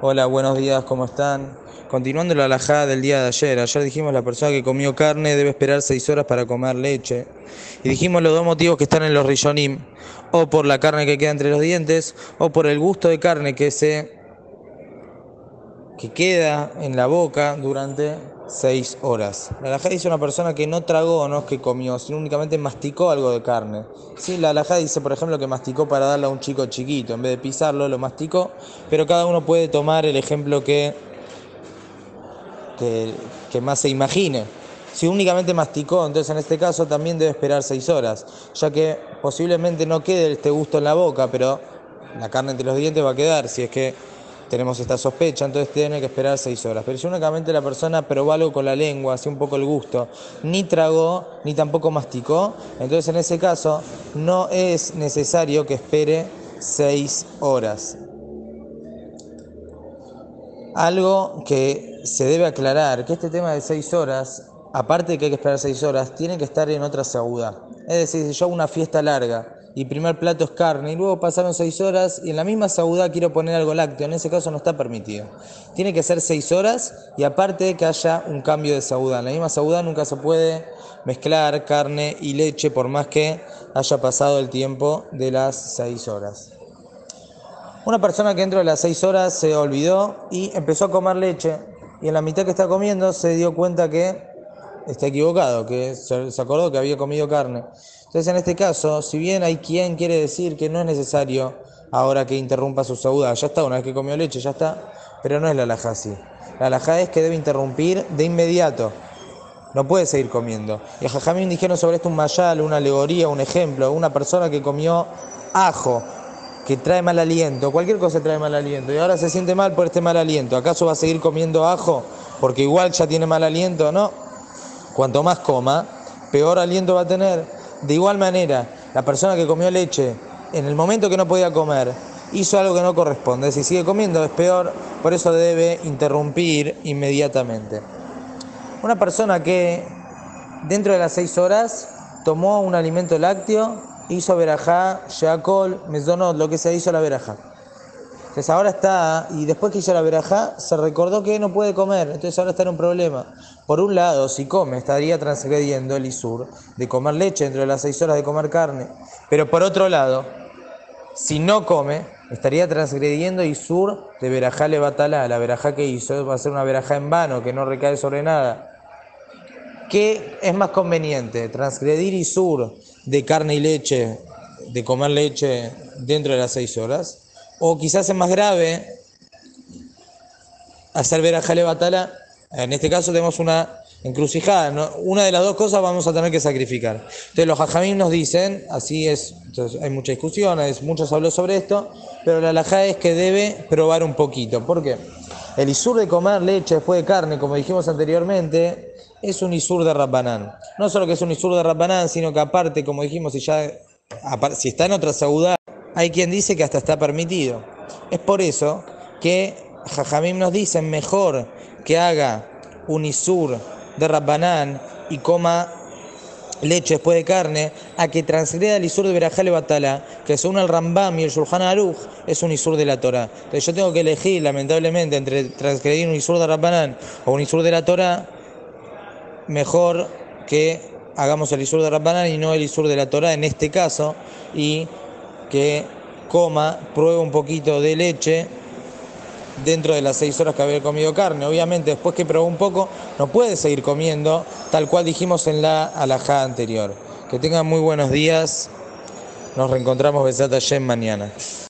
Hola, buenos días, ¿cómo están? Continuando la alajada del día de ayer, ayer dijimos la persona que comió carne debe esperar seis horas para comer leche. Y dijimos los dos motivos que están en los rishonim, o por la carne que queda entre los dientes, o por el gusto de carne que se que queda en la boca durante seis horas. La alajá dice una persona que no tragó, no es que comió, sino únicamente masticó algo de carne. Sí, la alajá dice, por ejemplo, que masticó para darle a un chico chiquito, en vez de pisarlo, lo masticó, pero cada uno puede tomar el ejemplo que, que, que más se imagine. Si únicamente masticó, entonces en este caso también debe esperar seis horas, ya que posiblemente no quede este gusto en la boca, pero la carne entre los dientes va a quedar, si es que tenemos esta sospecha, entonces tiene que esperar seis horas. Pero si únicamente la persona probó algo con la lengua, hace un poco el gusto, ni tragó, ni tampoco masticó, entonces en ese caso no es necesario que espere seis horas. Algo que se debe aclarar, que este tema de seis horas, aparte de que hay que esperar seis horas, tiene que estar en otra sauda. Es decir, si yo hago una fiesta larga, y primer plato es carne, y luego pasaron seis horas y en la misma saudá quiero poner algo lácteo, en ese caso no está permitido. Tiene que ser seis horas y aparte que haya un cambio de saudá. En la misma saudá nunca se puede mezclar carne y leche por más que haya pasado el tiempo de las seis horas. Una persona que dentro de las seis horas se olvidó y empezó a comer leche y en la mitad que está comiendo se dio cuenta que está equivocado, que se acordó que había comido carne. Entonces, en este caso, si bien hay quien quiere decir que no es necesario ahora que interrumpa su sauda, ya está, una vez que comió leche, ya está, pero no es la alhaja así. La alhaja es que debe interrumpir de inmediato. No puede seguir comiendo. Y a Jajamín dijeron sobre esto un mayal, una alegoría, un ejemplo. Una persona que comió ajo, que trae mal aliento, cualquier cosa trae mal aliento, y ahora se siente mal por este mal aliento. ¿Acaso va a seguir comiendo ajo porque igual ya tiene mal aliento? No. Cuanto más coma, peor aliento va a tener. De igual manera, la persona que comió leche en el momento que no podía comer hizo algo que no corresponde. Si sigue comiendo es peor, por eso debe interrumpir inmediatamente. Una persona que dentro de las seis horas tomó un alimento lácteo, hizo verajá, sheakol, mesonot, lo que se hizo la verajá. Entonces ahora está, y después que hizo la verajá, se recordó que no puede comer, entonces ahora está en un problema. Por un lado, si come, estaría transgrediendo el isur de comer leche dentro de las seis horas de comer carne. Pero por otro lado, si no come, estaría transgrediendo isur de verajá le batala, la verajá que hizo, va a ser una verajá en vano, que no recae sobre nada. ¿Qué es más conveniente? ¿Transgredir isur de carne y leche, de comer leche dentro de las seis horas? O quizás es más grave hacer ver a Jale Batala. En este caso tenemos una encrucijada. Una de las dos cosas vamos a tener que sacrificar. Entonces los hajamim nos dicen, así es, hay mucha discusión, muchos habló sobre esto, pero la alajá es que debe probar un poquito. ¿Por qué? El isur de comer leche después de carne, como dijimos anteriormente, es un isur de Rabbanán. No solo que es un isur de Rabbanán, sino que aparte, como dijimos, si ya si está en otra saudá, hay quien dice que hasta está permitido. Es por eso que Jajamim nos dicen mejor que haga un isur de Rabbanán y coma leche después de carne, a que transgreda el isur de Berajale Batala, que según el Rambam y el Shulchan Aruch es un isur de la Torah. Entonces yo tengo que elegir, lamentablemente, entre transgredir un isur de Rabbanán o un isur de la Torah, mejor que hagamos el isur de Rabbanán y no el isur de la Torah en este caso, y que coma, pruebe un poquito de leche dentro de las seis horas que había comido carne. Obviamente, después que probó un poco, no puede seguir comiendo, tal cual dijimos en la alajada anterior. Que tengan muy buenos días. Nos reencontramos Besat Hashem mañana.